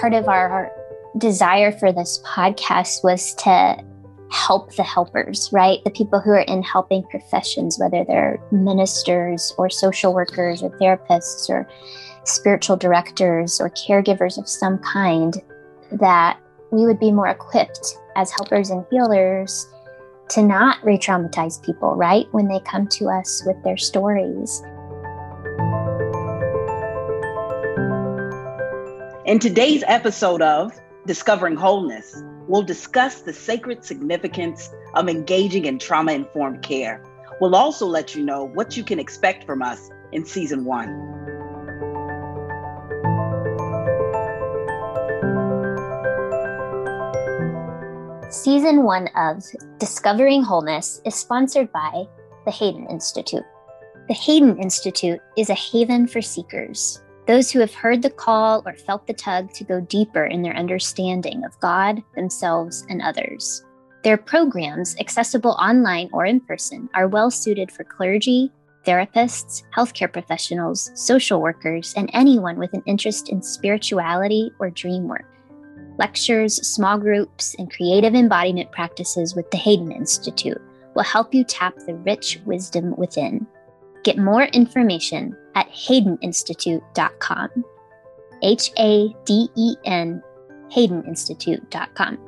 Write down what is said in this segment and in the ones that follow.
part of our desire for this podcast was to help the helpers, right? The people who are in helping professions, whether they're ministers or social workers or therapists or spiritual directors or caregivers of some kind, that we would be more equipped as helpers and healers to not re traumatize people, right? When they come to us with their stories. In today's episode of Discovering Wholeness, we'll discuss the sacred significance of engaging in trauma informed care. We'll also let you know what you can expect from us in season one. Season one of Discovering Wholeness is sponsored by the Haden Institute. The Haden Institute is a haven for seekers those who have heard the call or felt the tug to go deeper in their understanding of God, themselves, and others. Their programs, accessible online or in person, are well suited for clergy, therapists, healthcare professionals, social workers, and anyone with an interest in spirituality or dream work. Lectures, small groups, and creative embodiment practices with the Haden Institute will help you tap the rich wisdom within. Get more information at hadeninstitute.com. H A D E N, hadeninstitute.com.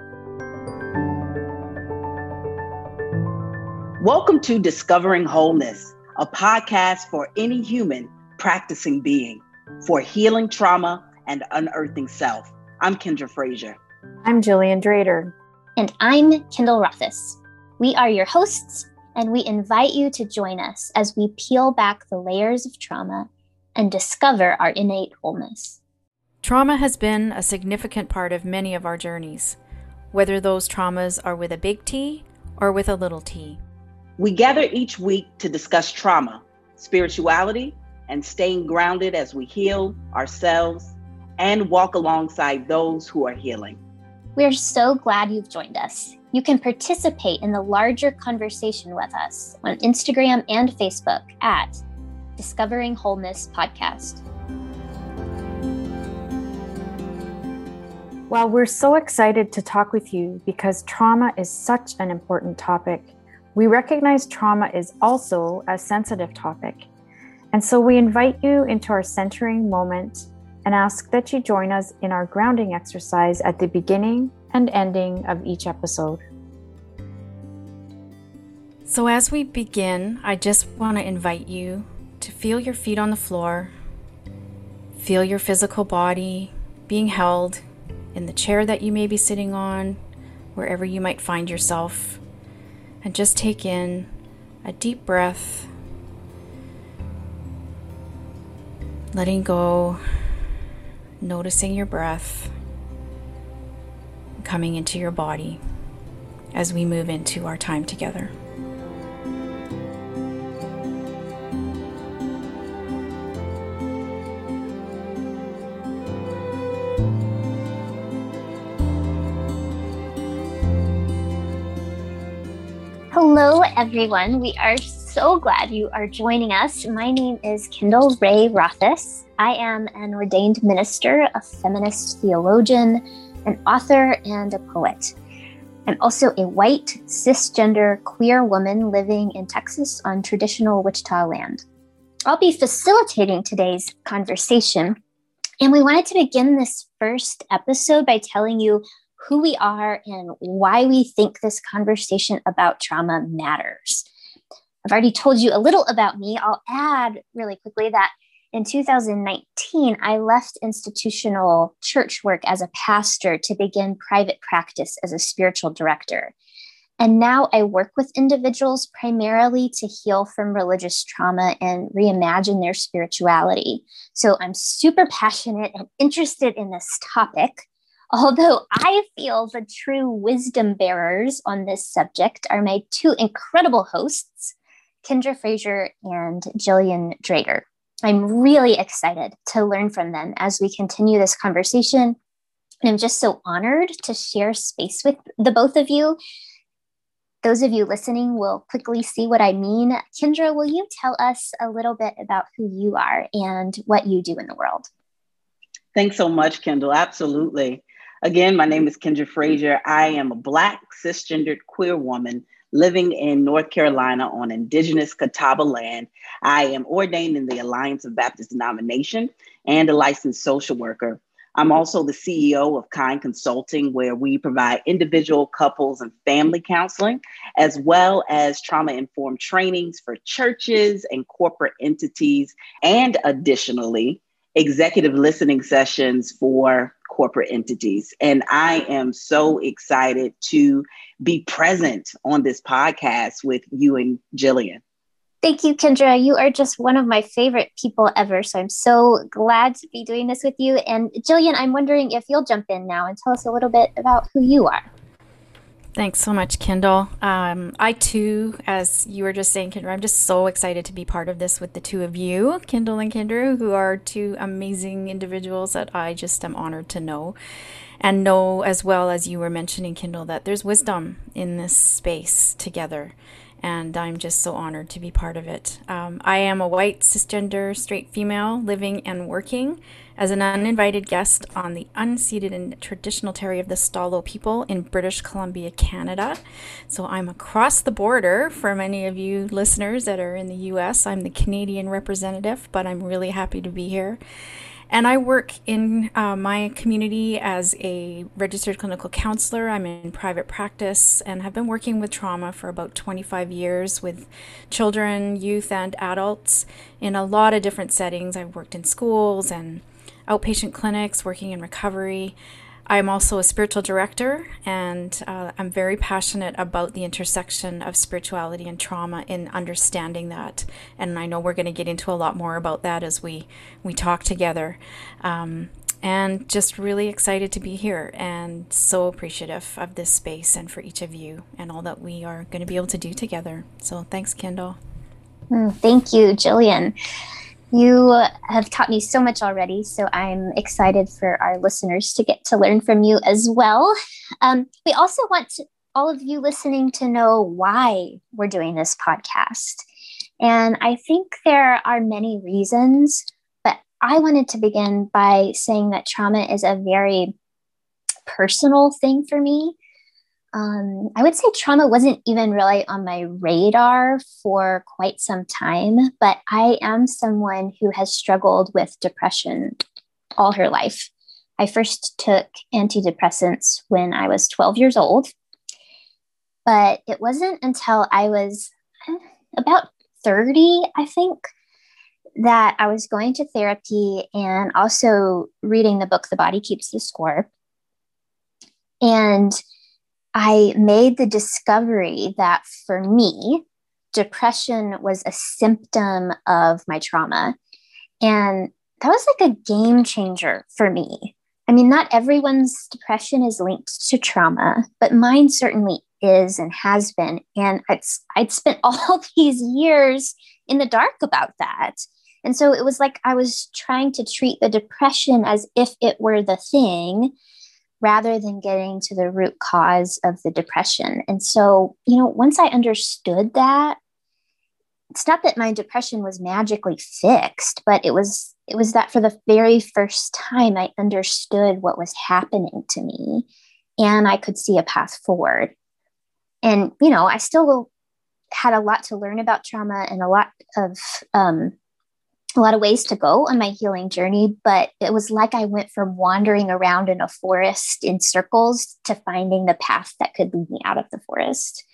Welcome to Discovering Wholeness, a podcast for any human practicing being for healing trauma and unearthing self. I'm Kyndra Frazier. I'm Gillian Drader. And I'm Kyndall Rothaus. We are your hosts and we invite you to join us as we peel back the layers of trauma and discover our innate wholeness. Trauma has been a significant part of many of our journeys, whether those traumas are with a big T or with a little t. We gather each week to discuss trauma, spirituality, and staying grounded as we heal ourselves and walk alongside those who are healing. We're so glad you've joined us. You can participate in the larger conversation with us on Instagram and Facebook at Discovering Wholeness Podcast. Well, we're so excited to talk with you because trauma is such an important topic. We recognize trauma is also a sensitive topic. And so we invite you into our centering moment and ask that you join us in our grounding exercise at the beginning and ending of each episode. So, as we begin, I just want to invite you to feel your feet on the floor, feel your physical body being held in the chair that you may be sitting on, wherever you might find yourself, and just take in a deep breath, letting go, noticing your breath coming into your body as we move into our time together. Hello, everyone. We are so glad you are joining us. My name is Kyndall Ray Rothaus. I am an ordained minister, a feminist theologian, an author, and a poet. I'm also a white, cisgender, queer woman living in Texas on traditional Wichita land. I'll be facilitating today's conversation, and we wanted to begin this first episode by telling you who we are and why we think this conversation about trauma matters. I've already told you a little about me. I'll add really quickly that in 2019, I left institutional church work as a pastor to begin private practice as a spiritual director. And now I work with individuals primarily to heal from religious trauma and reimagine their spirituality. So I'm super passionate and interested in this topic. Although I feel the true wisdom bearers on this subject are my two incredible hosts, Kyndra Frazier and Gillian Drader. I'm really excited to learn from them as we continue this conversation. And I'm just so honored to share space with the both of you. Those of you listening will quickly see what I mean. Kyndra, will you tell us a little bit about who you are and what you do in the world? Thanks so much, Kyndall. Absolutely. Again, my name is Kyndra Frazier. I am a Black cisgendered queer woman living in North Carolina on indigenous Catawba land. I am ordained in the Alliance of Baptist Denomination and a licensed social worker. I'm also the CEO of Kind Consulting, where we provide individual, couples, and family counseling, as well as trauma informed trainings for churches and corporate entities, and additionally, executive listening sessions for corporate entities. And I am so excited to be present on this podcast with you and Gillian. Thank you, Kyndra. You are just one of my favorite people ever. So I'm so glad to be doing this with you. And Gillian, I'm wondering if you'll jump in now and tell us a little bit about who you are. Thanks so much, Kyndall. Um, I too, as you were just saying, Kyndra, I'm just so excited to be part of this with the two of you, Kyndall and Kyndra, who are two amazing individuals that I just am honored to know. And know as well as you were mentioning, Kyndall, that there's wisdom in this space together and I'm just so honored to be part of it. Um, I am a white, cisgender, straight female living and working as an uninvited guest on the unceded and traditional territory of the Stalo people in British Columbia, Canada. So I'm across the border for many of you listeners that are in the US. I'm the Canadian representative, but I'm really happy to be here. And I work in uh, my community as a registered clinical counselor. I'm in private practice and have been working with trauma for about 25 years with children, youth, and adults in a lot of different settings. I've worked in schools and outpatient clinics, working in recovery. I'm also a spiritual director, and uh, I'm very passionate about the intersection of spirituality and trauma in understanding that. And I know we're going to get into a lot more about that as we we talk together. Um, and just really excited to be here, and so appreciative of this space and for each of you and all that we are going to be able to do together. So thanks, Kyndall. Mm, thank you, Gillian. You have taught me so much already, so I'm excited for our listeners to get to learn from you as well. Um, we also want to, all of you listening to know why we're doing this podcast. And I think there are many reasons, but I wanted to begin by saying that trauma is a very personal thing for me um, I would say trauma wasn't even really on my radar for quite some time, but I am someone who has struggled with depression all her life. I first took antidepressants when I was 12 years old, but it wasn't until I was eh, about 30, I think, that I was going to therapy and also reading the book The Body Keeps the Score. And I made the discovery that for me, depression was a symptom of my trauma. And that was like a game changer for me. I mean, not everyone's depression is linked to trauma, but mine certainly is and has been. And I'd, I'd spent all these years in the dark about that. And so it was like I was trying to treat the depression as if it were the thing rather than getting to the root cause of the depression. And so, you know, once I understood that, it's not that my depression was magically fixed, but it was it was that for the very first time I understood what was happening to me and I could see a path forward. And you know, I still had a lot to learn about trauma and a lot of um, a lot of ways to go on my healing journey, but it was like I went from wandering around in a forest in circles to finding the path that could lead me out of the forest.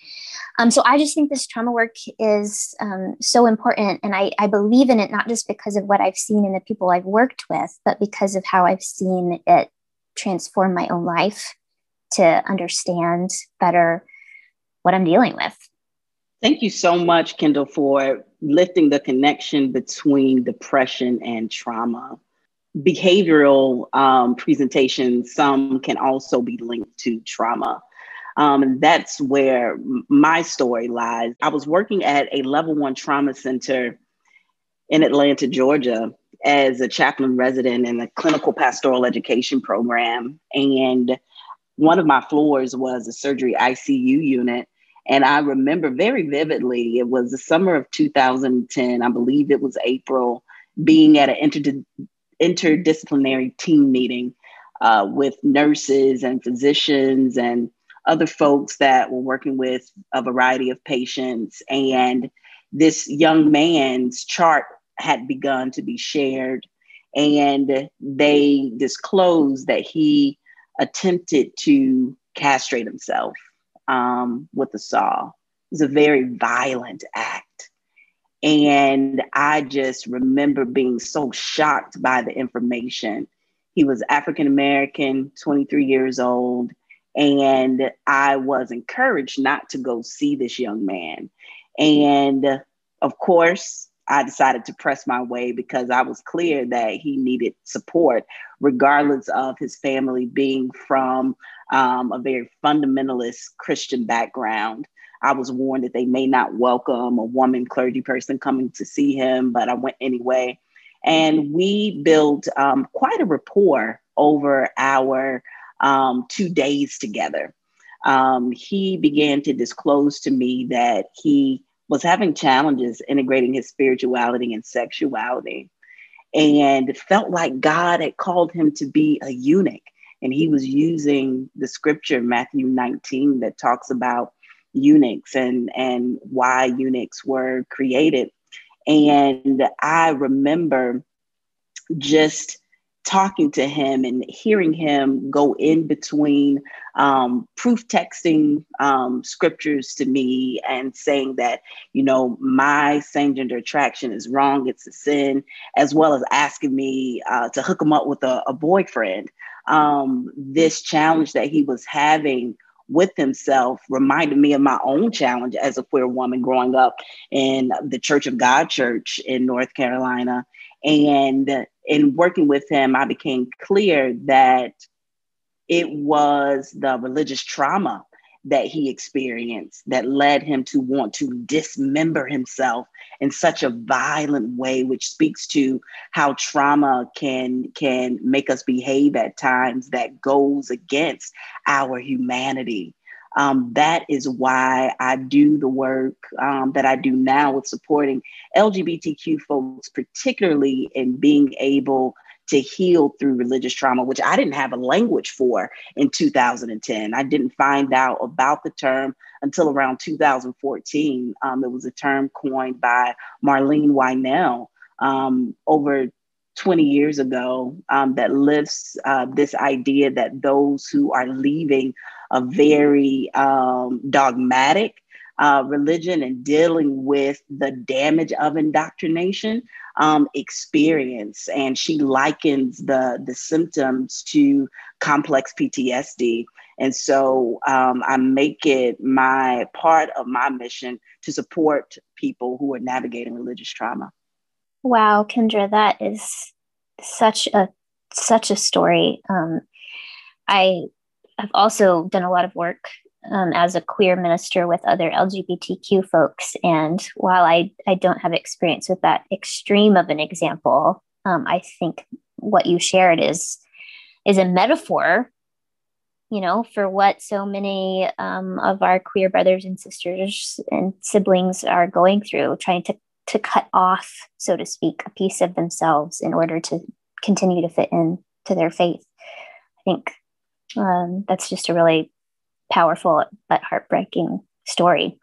Um, so I just think this trauma work is um, so important. And I, I believe in it not just because of what I've seen in the people I've worked with, but because of how I've seen it transform my own life to understand better what I'm dealing with. Thank you so much, Kyndall, for lifting the connection between depression and trauma. Behavioral um, presentations, some can also be linked to trauma. Um, that's where my story lies. I was working at a level one trauma center in Atlanta, Georgia, as a chaplain resident in the clinical pastoral education program. And one of my floors was a surgery ICU unit. And I remember very vividly, it was the summer of 2010, I believe it was April, being at an inter- interdisciplinary team meeting uh, with nurses and physicians and other folks that were working with a variety of patients. And this young man's chart had begun to be shared. And they disclosed that he attempted to castrate himself um, with a saw. It was a very violent act. And I just remember being so shocked by the information. He was African American, 23 years old. And I was encouraged not to go see this young man. And of course, I decided to press my way because I was clear that he needed support, regardless of his family being from um, a very fundamentalist Christian background. I was warned that they may not welcome a woman clergy person coming to see him, but I went anyway. And we built um, quite a rapport over our um, two days together. Um, he began to disclose to me that he was having challenges integrating his spirituality and sexuality and felt like God had called him to be a eunuch. And he was using the scripture, Matthew 19, that talks about eunuchs and, and why eunuchs were created. And I remember just talking to him and hearing him go in between um, proof texting um, scriptures to me and saying that, you know, my same gender attraction is wrong, it's a sin, as well as asking me uh, to hook him up with a, a boyfriend. Um, this challenge that he was having with himself reminded me of my own challenge as a queer woman growing up in the Church of God Church in North Carolina. And in working with him, I became clear that it was the religious trauma that he experienced that led him to want to dismember himself in such a violent way which speaks to how trauma can can make us behave at times that goes against our humanity um, that is why I do the work um, that I do now with supporting LGBTQ folks, particularly in being able to heal through religious trauma, which I didn't have a language for in 2010. I didn't find out about the term until around 2014. Um, it was a term coined by Marlene Winell um, over 20 years ago um, that lifts uh, this idea that those who are leaving a very um, dogmatic uh, religion and dealing with the damage of indoctrination um, experience. And she likens the, the symptoms to complex PTSD. And so um, I make it my part of my mission to support people who are navigating religious trauma. Wow, Kyndra, that is such a such a story. Um, I have also done a lot of work um, as a queer minister with other LGBTQ folks, and while I I don't have experience with that extreme of an example, um, I think what you shared is is a metaphor you know, for what so many um, of our queer brothers and sisters and siblings are going through, trying to to cut off, so to speak, a piece of themselves in order to continue to fit in to their faith. I think um, that's just a really powerful but heartbreaking story.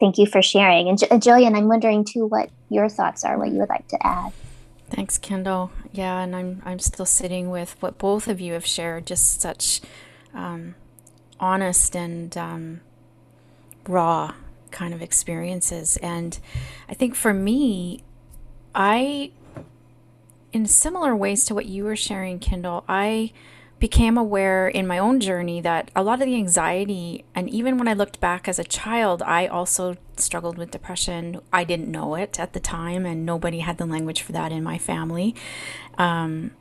Thank you for sharing. And J- Gillian, I'm wondering too what your thoughts are, what you would like to add. Thanks, Kyndall. Yeah, and I'm I'm still sitting with what both of you have shared. Just such um, honest and um, raw kind of experiences. And I think for me, I, in similar ways to what you were sharing, Kyndall, I became aware in my own journey that a lot of the anxiety, and even when I looked back as a child, I also struggled with depression. I didn't know it at the time, and nobody had the language for that in my family. Um,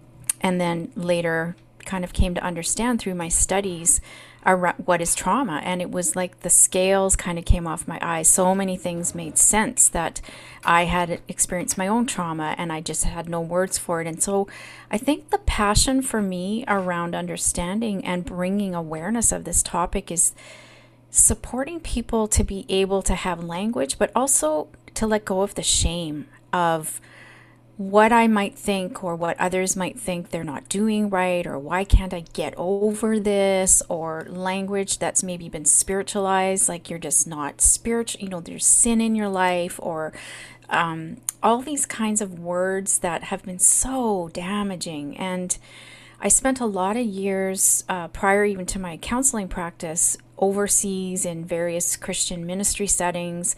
and then later, kind of came to understand through my studies around what is trauma? And it was like the scales kind of came off my eyes. So many things made sense that i had experienced my own trauma and i just had no words for it. And so i think the passion for me around understanding and bringing awareness of this topic is supporting people to be able to have language but also to let go of the shame of what I might think or what others might think they're not doing right, or why can't I get over this, or language that's maybe been spiritualized, like you're just not spiritual, you know, there's sin in your life, or um, all these kinds of words that have been so damaging. And I spent a lot of years uh, prior even to my counseling practice overseas in various Christian ministry settings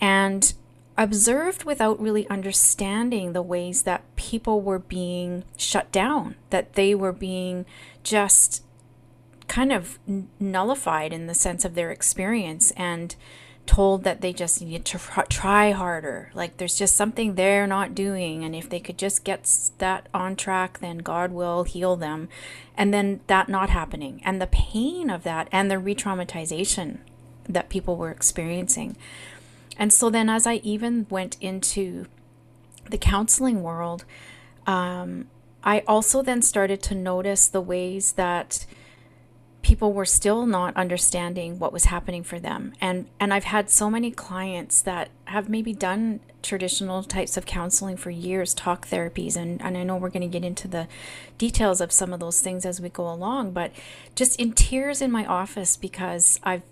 and observed without really understanding the ways that people were being shut down, that they were being just kind of nullified in the sense of their experience and told that they just need to try harder. Like there's just something they're not doing. And if they could just get that on track, then God will heal them. And then that not happening. And the pain of that and the re traumatization that people were experiencing. And so then, as I even went into the counseling world, um, I also then started to notice the ways that people were still not understanding what was happening for them. And and I've had so many clients that have maybe done traditional types of counseling for years talk therapies and and I know we're going to get into the details of some of those things as we go along but just in tears in my office because I've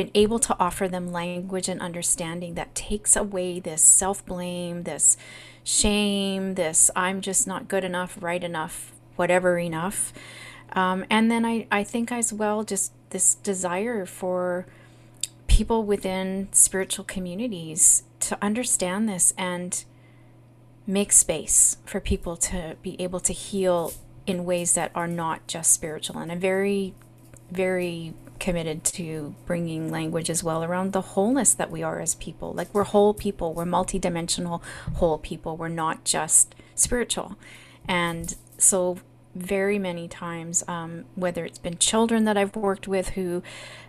been able to offer them language and understanding that takes away this self-blame this shame this I'm just not good enough right enough whatever enough um, and then I, I think as well, just this desire for people within spiritual communities to understand this and make space for people to be able to heal in ways that are not just spiritual. And I'm very, very committed to bringing language as well around the wholeness that we are as people. Like we're whole people, we're multidimensional whole people, we're not just spiritual. And so very many times, um, whether it's been children that I've worked with who,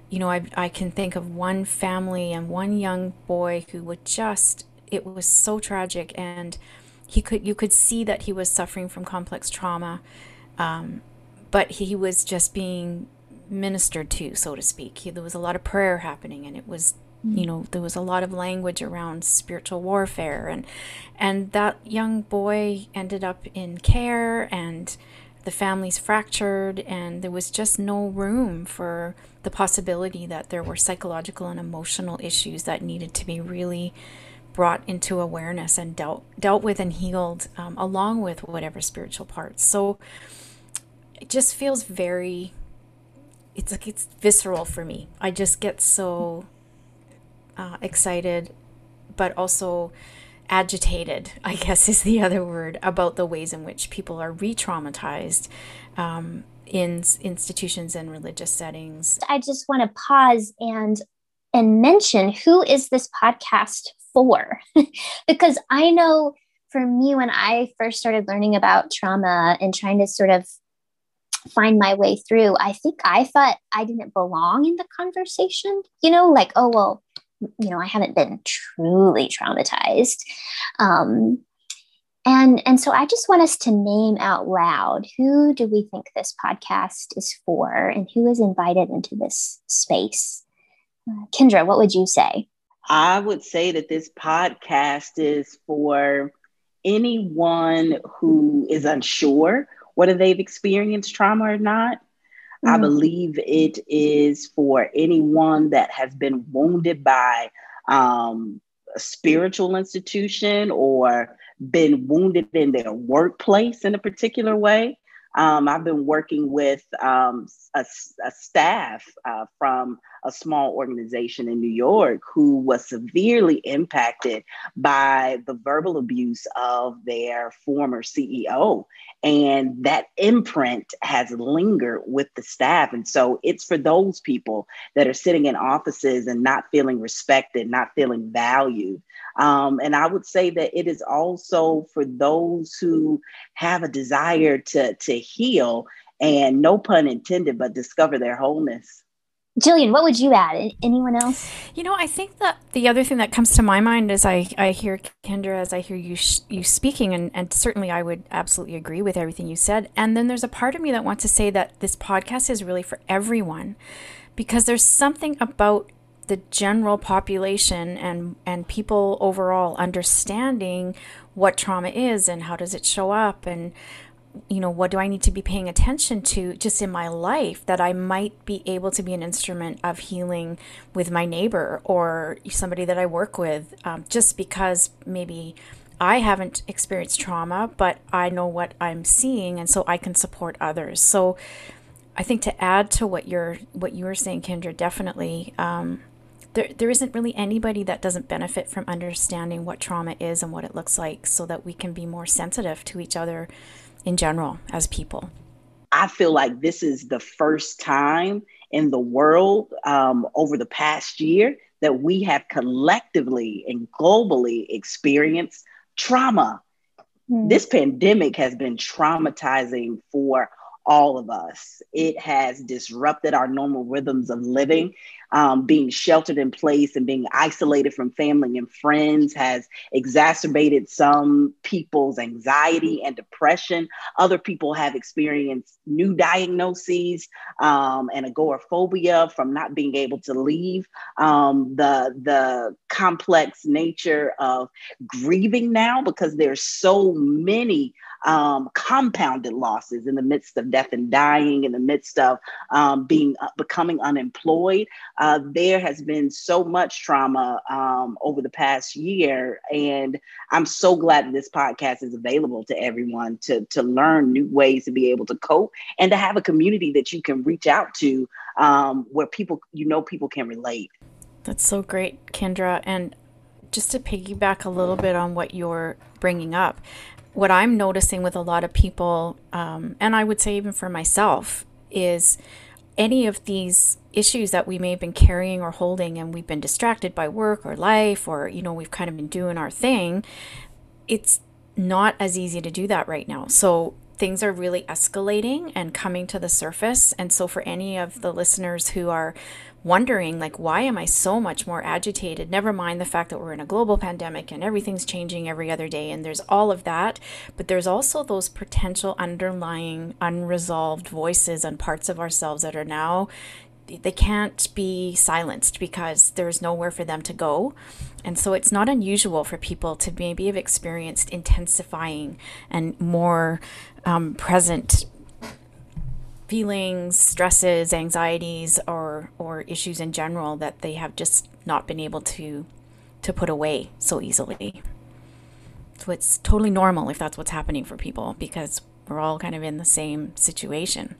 you know, I, I can think of one family and one young boy who would just, it was so tragic. And he could, you could see that he was suffering from complex trauma. Um, but he was just being ministered to, so to speak. He, there was a lot of prayer happening, and it was, you know, there was a lot of language around spiritual warfare, and and that young boy ended up in care, and the family's fractured and there was just no room for the possibility that there were psychological and emotional issues that needed to be really brought into awareness and dealt dealt with and healed um, along with whatever spiritual parts. So it just feels very it's like it's visceral for me i just get so uh, excited but also agitated, I guess is the other word, about the ways in which people are re traumatized um, in institutions and religious settings. I just want to pause and and mention who is this podcast for because I know for me when I first started learning about trauma and trying to sort of find my way through I think I thought I didn't belong in the conversation you know like oh well you know, I haven't been truly traumatized. Um, and and so I just want us to name out loud who do we think this podcast is for, and who is invited into this space. Uh, Kyndra, what would you say? I would say that this podcast is for anyone who is unsure whether they've experienced trauma or not. Mm. I believe it is for anyone that has been wounded by um, a spiritual institution or been wounded in their workplace in a particular way. Um, I've been working with um, a, a, staff uh, from a small organization in New York who was severely impacted by the verbal abuse of their former CEO. And that imprint has lingered with the staff. And so it's for those people that are sitting in offices and not feeling respected, not feeling valued. Um, and I would say that it is also for those who have a desire to, to heal and no pun intended, but discover their wholeness. Gillian, what would you add? Anyone else? You know, I think that the other thing that comes to my mind as I, I hear Kyndra, as I hear you sh- you speaking, and, and certainly I would absolutely agree with everything you said. And then there's a part of me that wants to say that this podcast is really for everyone because there's something about the general population and and people overall understanding what trauma is and how does it show up and you know what do i need to be paying attention to just in my life that i might be able to be an instrument of healing with my neighbor or somebody that i work with um, just because maybe i haven't experienced trauma but i know what i'm seeing and so i can support others. So i think to add to what you're what you were saying kyndra definitely um, there, there isn't really anybody that doesn't benefit from understanding what trauma is and what it looks like so that we can be more sensitive to each other in general as people? I feel like this is the first time in the world um, over the past year that we have collectively and globally experienced trauma. Mm. This pandemic has been traumatizing for all of us. It has disrupted our normal rhythms of living um, being sheltered in place and being isolated from family and friends has exacerbated some people's anxiety and depression. Other people have experienced new diagnoses um, and agoraphobia from not being able to leave. Um, the, the complex nature of grieving now because there's so many um, compounded losses in the midst of death and dying, in the midst of um, being uh, becoming unemployed. Uh, there has been so much trauma um, over the past year, and I'm so glad that this podcast is available to everyone to to learn new ways to be able to cope and to have a community that you can reach out to um, where people you know people can relate. That's so great, Kyndra, and just to piggyback a little bit on what you're bringing up, what I'm noticing with a lot of people, um, and I would say even for myself, is any of these issues that we may have been carrying or holding and we've been distracted by work or life or you know we've kind of been doing our thing it's not as easy to do that right now. So things are really escalating and coming to the surface and so for any of the listeners who are wondering like why am i so much more agitated never mind the fact that we're in a global pandemic and everything's changing every other day and there's all of that but there's also those potential underlying unresolved voices and parts of ourselves that are now they can't be silenced because there's nowhere for them to go. And so it's not unusual for people to maybe have experienced intensifying and more um, present feelings, stresses, anxieties, or or issues in general that they have just not been able to to put away so easily. So it's totally normal if that's what's happening for people because we're all kind of in the same situation.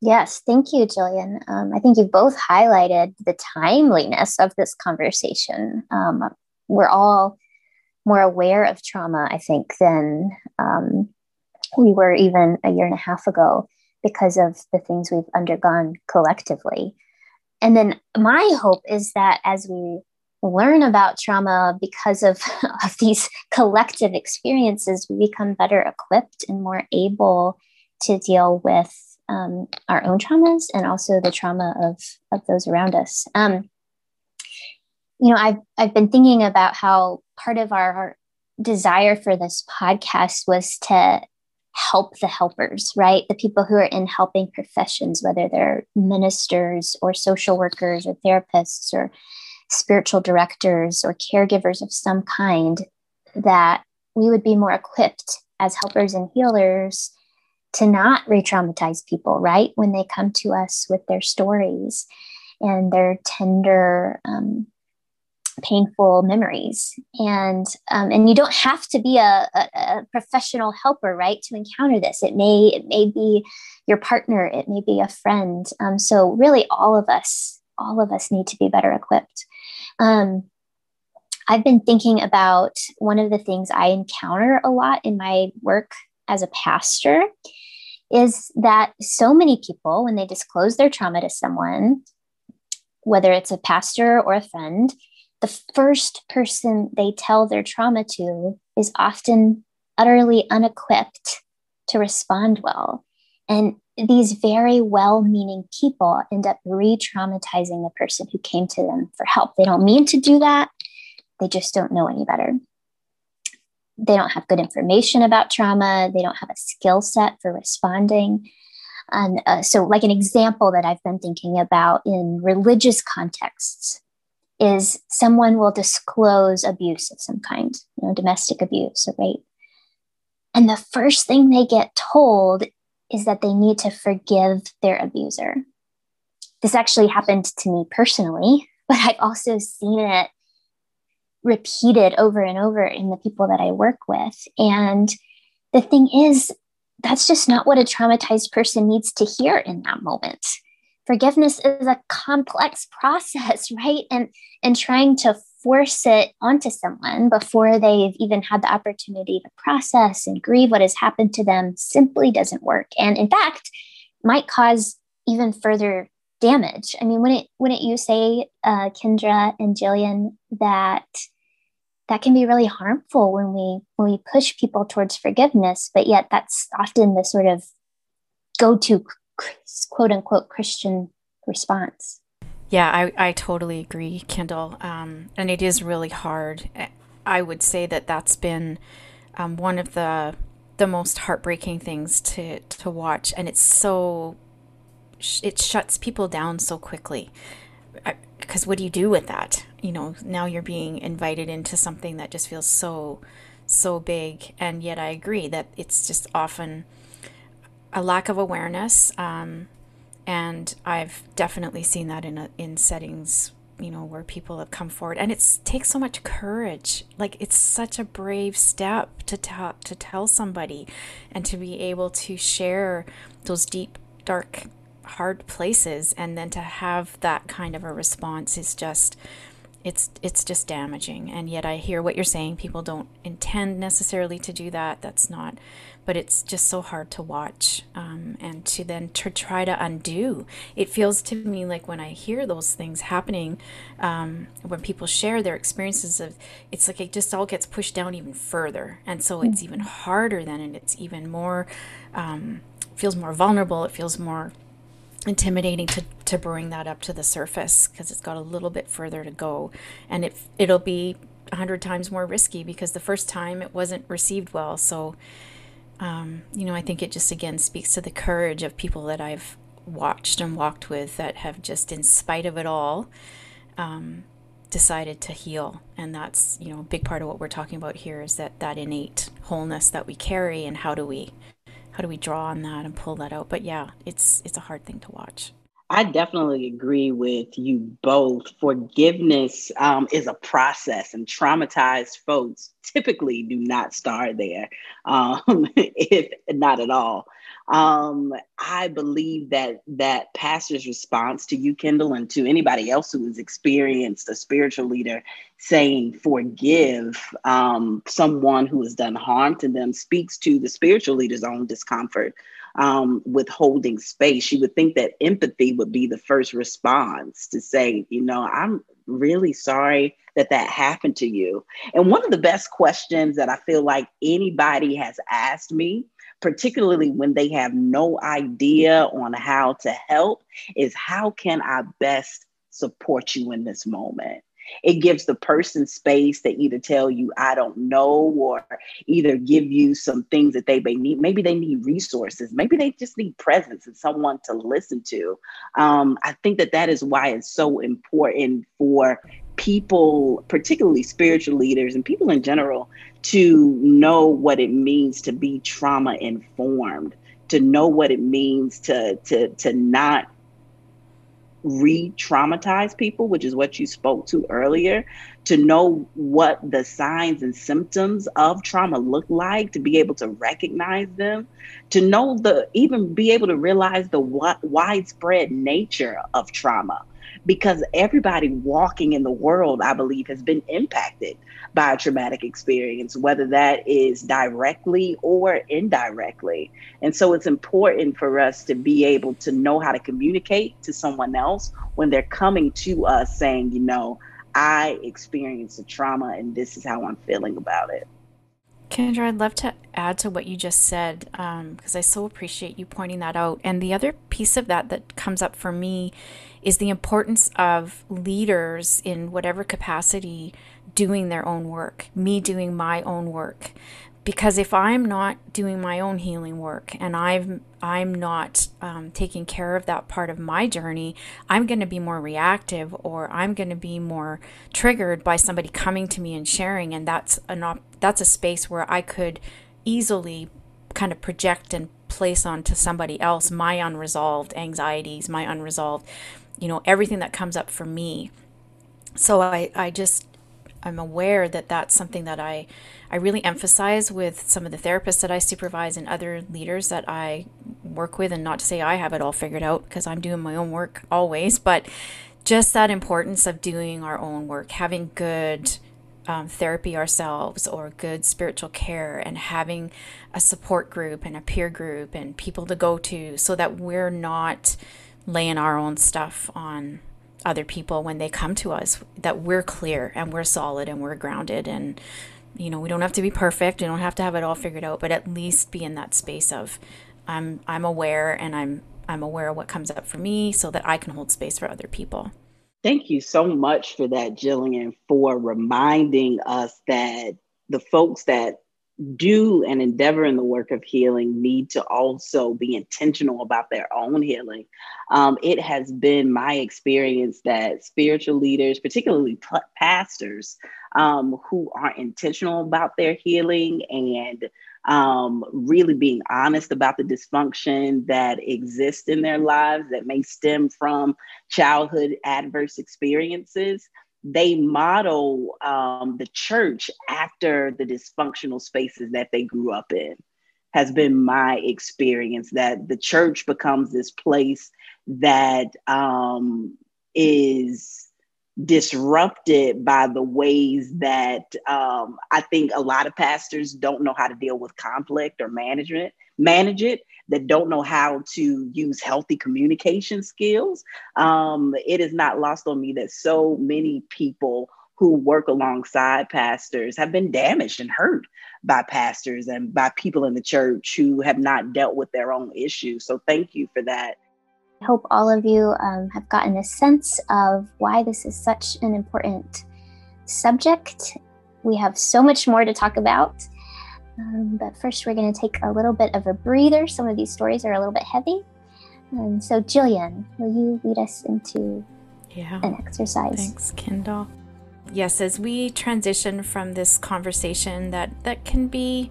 Yes, thank you, Gillian. Um, I think you both highlighted the timeliness of this conversation. Um, we're all more aware of trauma, I think, than um, we were even a year and a half ago because of the things we've undergone collectively. And then my hope is that as we learn about trauma because of, of these collective experiences, we become better equipped and more able to deal with um, our own traumas and also the trauma of, of those around us. Um, you know, I've, I've been thinking about how part of our desire for this podcast was to help the helpers, right? The people who are in helping professions, whether they're ministers or social workers or therapists or spiritual directors or caregivers of some kind, that we would be more equipped as helpers and healers to not re traumatize people, right? When they come to us with their stories and their tender, um, painful memories. And um, and you don't have to be a, a, a, professional helper right to encounter this. It may it may be your partner. It may be a friend. Um, so really all of us all of us need to be better equipped. Um, i've been thinking about one of the things i encounter a lot in my work as a pastor is that so many people when they disclose their trauma to someone whether it's a pastor or a friend the first person they tell their trauma to is often utterly unequipped to respond well. And these very well meaning people end up re traumatizing the person who came to them for help. They don't mean to do that, they just don't know any better. They don't have good information about trauma, they don't have a skill set for responding. And uh, so, like an example that I've been thinking about in religious contexts, is someone will disclose abuse of some kind, you know, domestic abuse or rape. And the first thing they get told is that they need to forgive their abuser. This actually happened to me personally, but I've also seen it repeated over and over in the people that I work with. And the thing is, that's just not what a traumatized person needs to hear in that moment. Forgiveness is a complex process, right? And and trying to force it onto someone before they've even had the opportunity to process and grieve what has happened to them simply doesn't work. And in fact, might cause even further damage. I mean, wouldn't it you say, uh, Kyndra and Gillian, that that can be really harmful when we when we push people towards forgiveness but yet that's often the sort of go-to quote unquote christian response. Yeah i, I totally agree kyndall. Um, and it is really hard. I would say that that's been um, one of the the most heartbreaking things to to watch. And it's so it shuts people down so quickly. Because what do you do with that? You know, now you're being invited into something that just feels so, so big. And yet I agree that it's just often a lack of awareness. Um, and I've definitely seen that in, a, in settings, you know, where people have come forward and it takes so much courage. Like it's such a brave step to tell, to tell somebody and to be able to share those deep, dark hard places and then to have that kind of a response is just it's it's just damaging. And yet i hear what you're saying. People don't intend necessarily to do that. That's not but it's just so hard to watch um, and to then to try to undo. It feels to me like when i hear those things happening um, when people share their experiences of it's like it just all gets pushed down even further. And so it's even mm-hmm. harder then and it's even more um, feels more vulnerable. It feels more intimidating to, to bring that up to the surface because it's got a little bit further to go. And it, it'll be a hundred times more risky because the first time it wasn't received well. So um, you know i think it just again speaks to the courage of people that i've watched and walked with that have just in spite of it all um, decided to heal. And that's you know a big part of what we're talking about here is that that innate wholeness that we carry and how do we how do we draw on that and pull that out? But yeah, it's it's a hard thing to watch. I definitely agree with you both. Forgiveness um, is a process, and traumatized folks typically do not start there, um, if not at all. Um, I believe that that pastor's response to you, Kyndall, and to anybody else who has experienced a spiritual leader saying forgive um, someone who has done harm to them speaks to the spiritual leader's own discomfort um, with holding space. You would think that empathy would be the first response to say, you know, I'm really sorry that that happened to you. And one of the best questions that I feel like anybody has asked me particularly when they have no idea on how to help, is how can I best support you in this moment? It gives the person space to either tell you, I don't know, or either give you some things that they may need. Maybe they need resources. Maybe they just need presence and someone to listen to. Um, I think that that is why it's so important for people, particularly spiritual leaders and people in general, to know what it means to be trauma informed, to know what it means to to to not re-traumatize people, which is what you spoke to earlier, to know what the signs and symptoms of trauma look like, to be able to recognize them, to know the even be able to realize the widespread nature of trauma because everybody walking in the world, I believe, has been impacted by a traumatic experience, whether that is directly or indirectly. And so it's important for us to be able to know how to communicate to someone else when they're coming to us saying, you know, I experienced a trauma and this is how I'm feeling about it. Kyndra, I'd love to add to what you just said because um, I so appreciate you pointing that out. And the other piece of that that comes up for me is the importance of leaders in whatever capacity doing their own work, me doing my own work. Because if I'm not doing my own healing work and I've I'm not um, taking care of that part of my journey, I'm going to be more reactive or I'm going to be more triggered by somebody coming to me and sharing, and that's an op- that's a space where I could easily kind of project and place onto somebody else my unresolved anxieties, my unresolved, you know, everything that comes up for me. So I I just I'm aware that that's something that I I really emphasize with some of the therapists that I supervise and other leaders that I work with. And not to say I have it all figured out because I'm doing my own work always, but just that importance of doing our own work, having good um, therapy ourselves or good spiritual care and having a support group and a peer group and people to go to so that we're not laying our own stuff on other people when they come to us that we're clear and we're solid and we're grounded and you know we don't have to be perfect. We don't have to have it all figured out but at least be in that space of i'm i'm aware and i'm i'm aware of what comes up for me so that i can hold space for other people. Thank you so much for that Gillian for reminding us that the folks that do and endeavor in the work of healing need to also be intentional about their own healing. Um, it has been my experience that spiritual leaders, particularly p- pastors, um, who are intentional about their healing and um, really being honest about the dysfunction that exists in their lives that may stem from childhood adverse experiences they model um, the church after the dysfunctional spaces that they grew up in has been my experience that the church becomes this place that um, is disrupted by the ways that um, I think a lot of pastors don't know how to deal with conflict or management, manage it, that don't know how to use healthy communication skills. Um, it is not lost on me that so many people who work alongside pastors have been damaged and hurt by pastors and by people in the church who have not dealt with their own issues. So thank you for that. I hope all of you um, have gotten a sense of why this is such an important subject. We have so much more to talk about. Um, but first, we're going to take a little bit of a breather. Some of these stories are a little bit heavy. Um, so, Gillian, will you lead us into yeah. an exercise? Thanks, Kyndall. Yes, as we transition from this conversation that, that can be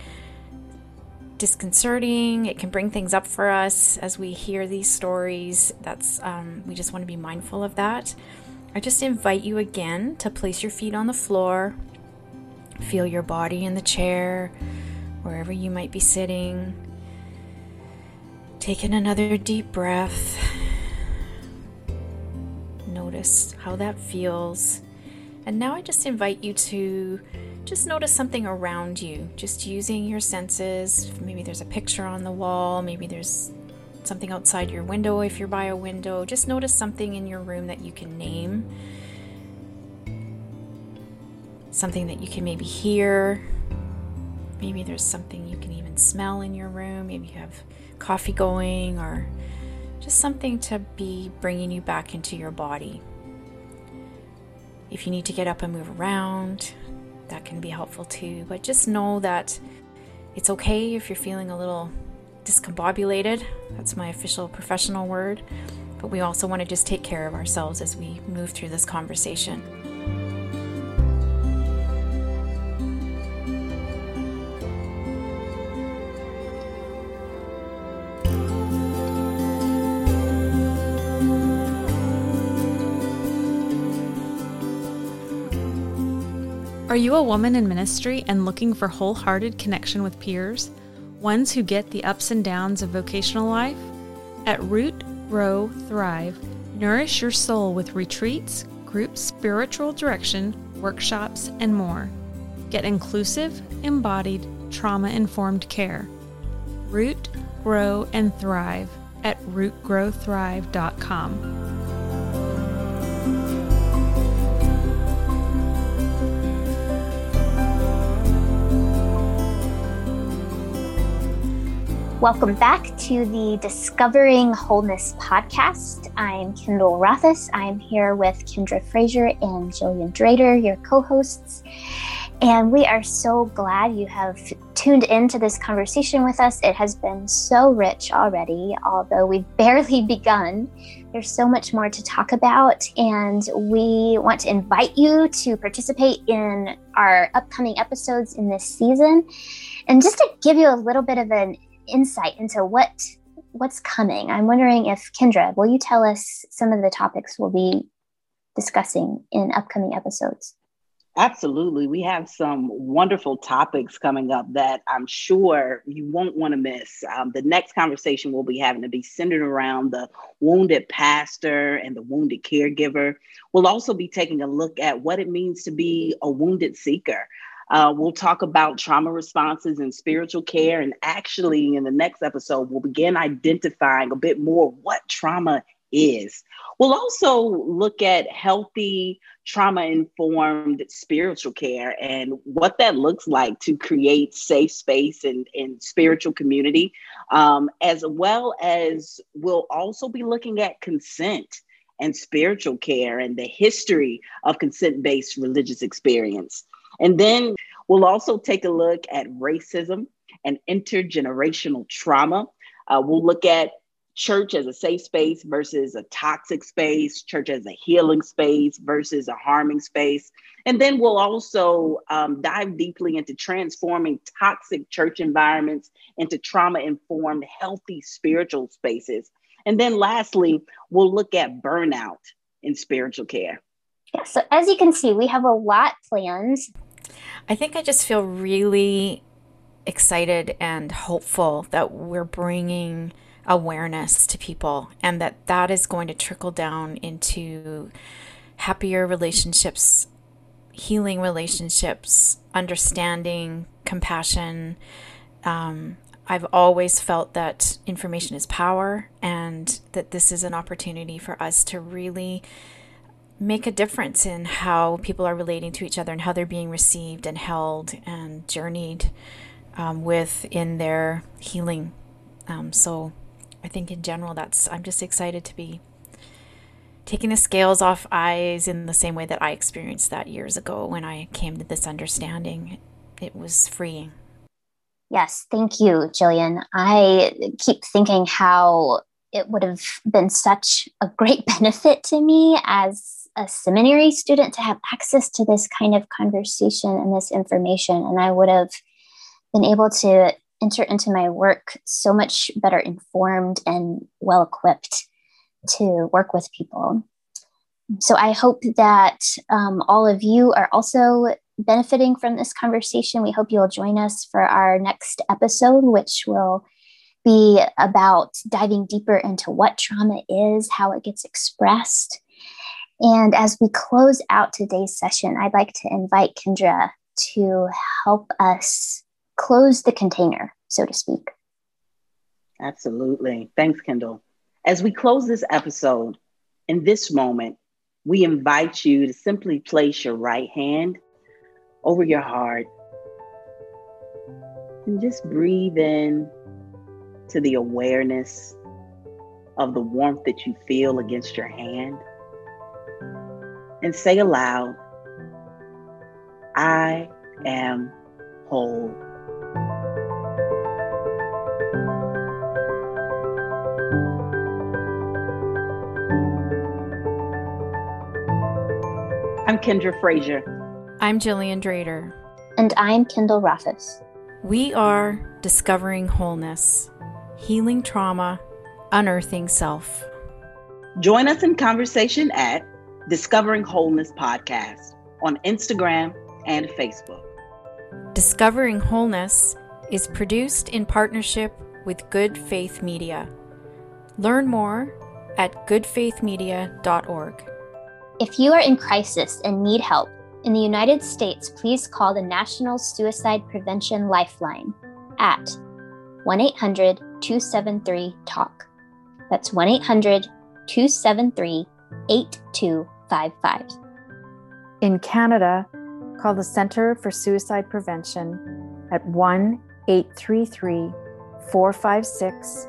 disconcerting. It can bring things up for us as we hear these stories. That's um, we just want to be mindful of that. I just invite you again to place your feet on the floor, feel your body in the chair, wherever you might be sitting. Take in another deep breath. Notice how that feels. And now I just invite you to just notice something around you, just using your senses. Maybe there's a picture on the wall, maybe there's something outside your window if you're by a window. Just notice something in your room that you can name. Something that you can maybe hear. Maybe there's something you can even smell in your room. Maybe you have coffee going or just something to be bringing you back into your body. If you need to get up and move around, that can be helpful too. But just know that it's okay if you're feeling a little discombobulated. That's my official professional word. But we also want to just take care of ourselves as we move through this conversation. Are you a woman in ministry and looking for wholehearted connection with peers? Ones who get the ups and downs of vocational life? At Root, Grow, Thrive, nourish your soul with retreats, group spiritual direction, workshops, and more. Get inclusive, embodied, trauma informed care. Root, Grow, and Thrive at rootgrowthrive.com. Welcome back to the Discovering Wholeness podcast. I'm Kyndall Rothaus. I'm here with Kyndra Frazier and Gillian Drader, your co hosts. And we are so glad you have tuned into this conversation with us. It has been so rich already, although we've barely begun. There's so much more to talk about, and we want to invite you to participate in our upcoming episodes in this season. And just to give you a little bit of an insight into what what's coming, I'm wondering if Kyndra, will you tell us some of the topics we'll be discussing in upcoming episodes? Absolutely. We have some wonderful topics coming up that I'm sure you won't want to miss. Um, the next conversation we'll be having to be centered around the wounded pastor and the wounded caregiver. We'll also be taking a look at what it means to be a wounded seeker. Uh, we'll talk about trauma responses and spiritual care. And actually, in the next episode, we'll begin identifying a bit more what trauma is. We'll also look at healthy, trauma informed spiritual care and what that looks like to create safe space and, and spiritual community, um, as well as we'll also be looking at consent and spiritual care and the history of consent based religious experience. And then we'll also take a look at racism and intergenerational trauma. Uh, we'll look at church as a safe space versus a toxic space, church as a healing space versus a harming space. And then we'll also um, dive deeply into transforming toxic church environments into trauma informed, healthy spiritual spaces. And then lastly, we'll look at burnout in spiritual care. Yeah, so as you can see, we have a lot planned. I think I just feel really excited and hopeful that we're bringing awareness to people and that that is going to trickle down into happier relationships, healing relationships, understanding, compassion. Um, I've always felt that information is power and that this is an opportunity for us to really make a difference in how people are relating to each other and how they're being received and held and journeyed um, with in their healing. Um, so I think in general, that's I'm just excited to be taking the scales off eyes in the same way that I experienced that years ago when I came to this understanding. It was freeing. Yes, thank you, Gillian. I keep thinking how it would have been such a great benefit to me as a seminary student to have access to this kind of conversation and this information. And I would have been able to enter into my work so much better informed and well equipped to work with people. So I hope that um, all of you are also benefiting from this conversation. We hope you'll join us for our next episode, which will be about diving deeper into what trauma is, how it gets expressed. And as we close out today's session, I'd like to invite Kyndra to help us close the container, so to speak. Absolutely. Thanks, Kyndall. As we close this episode, in this moment, we invite you to simply place your right hand over your heart and just breathe in to the awareness of the warmth that you feel against your hand and say aloud, I am whole. I'm Kyndra Frazier. I'm Gillian Drader. And I'm Kyndall Rothaus. We are discovering wholeness, healing trauma, unearthing self. Join us in conversation at Discovering Wholeness Podcast on Instagram and Facebook. Discovering Wholeness is produced in partnership with Good Faith Media. Learn more at goodfaithmedia.org. If you are in crisis and need help, in the United States, please call the National Suicide Prevention Lifeline at 1 800 273 TALK. That's 1 800 273 8255. In Canada, call the Centre for Suicide Prevention at 1 833 456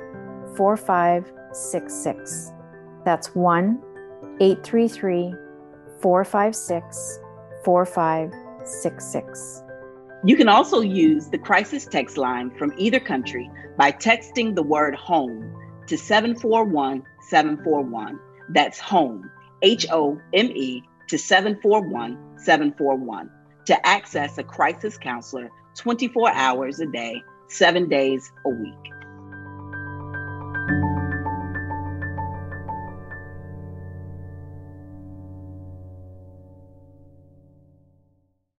4566. That's 1 833 456 4566. You can also use the crisis text line from either country by texting the word home to 741 741. That's home, H O M E, to 741 741 to access a crisis counselor 24 hours a day, seven days a week.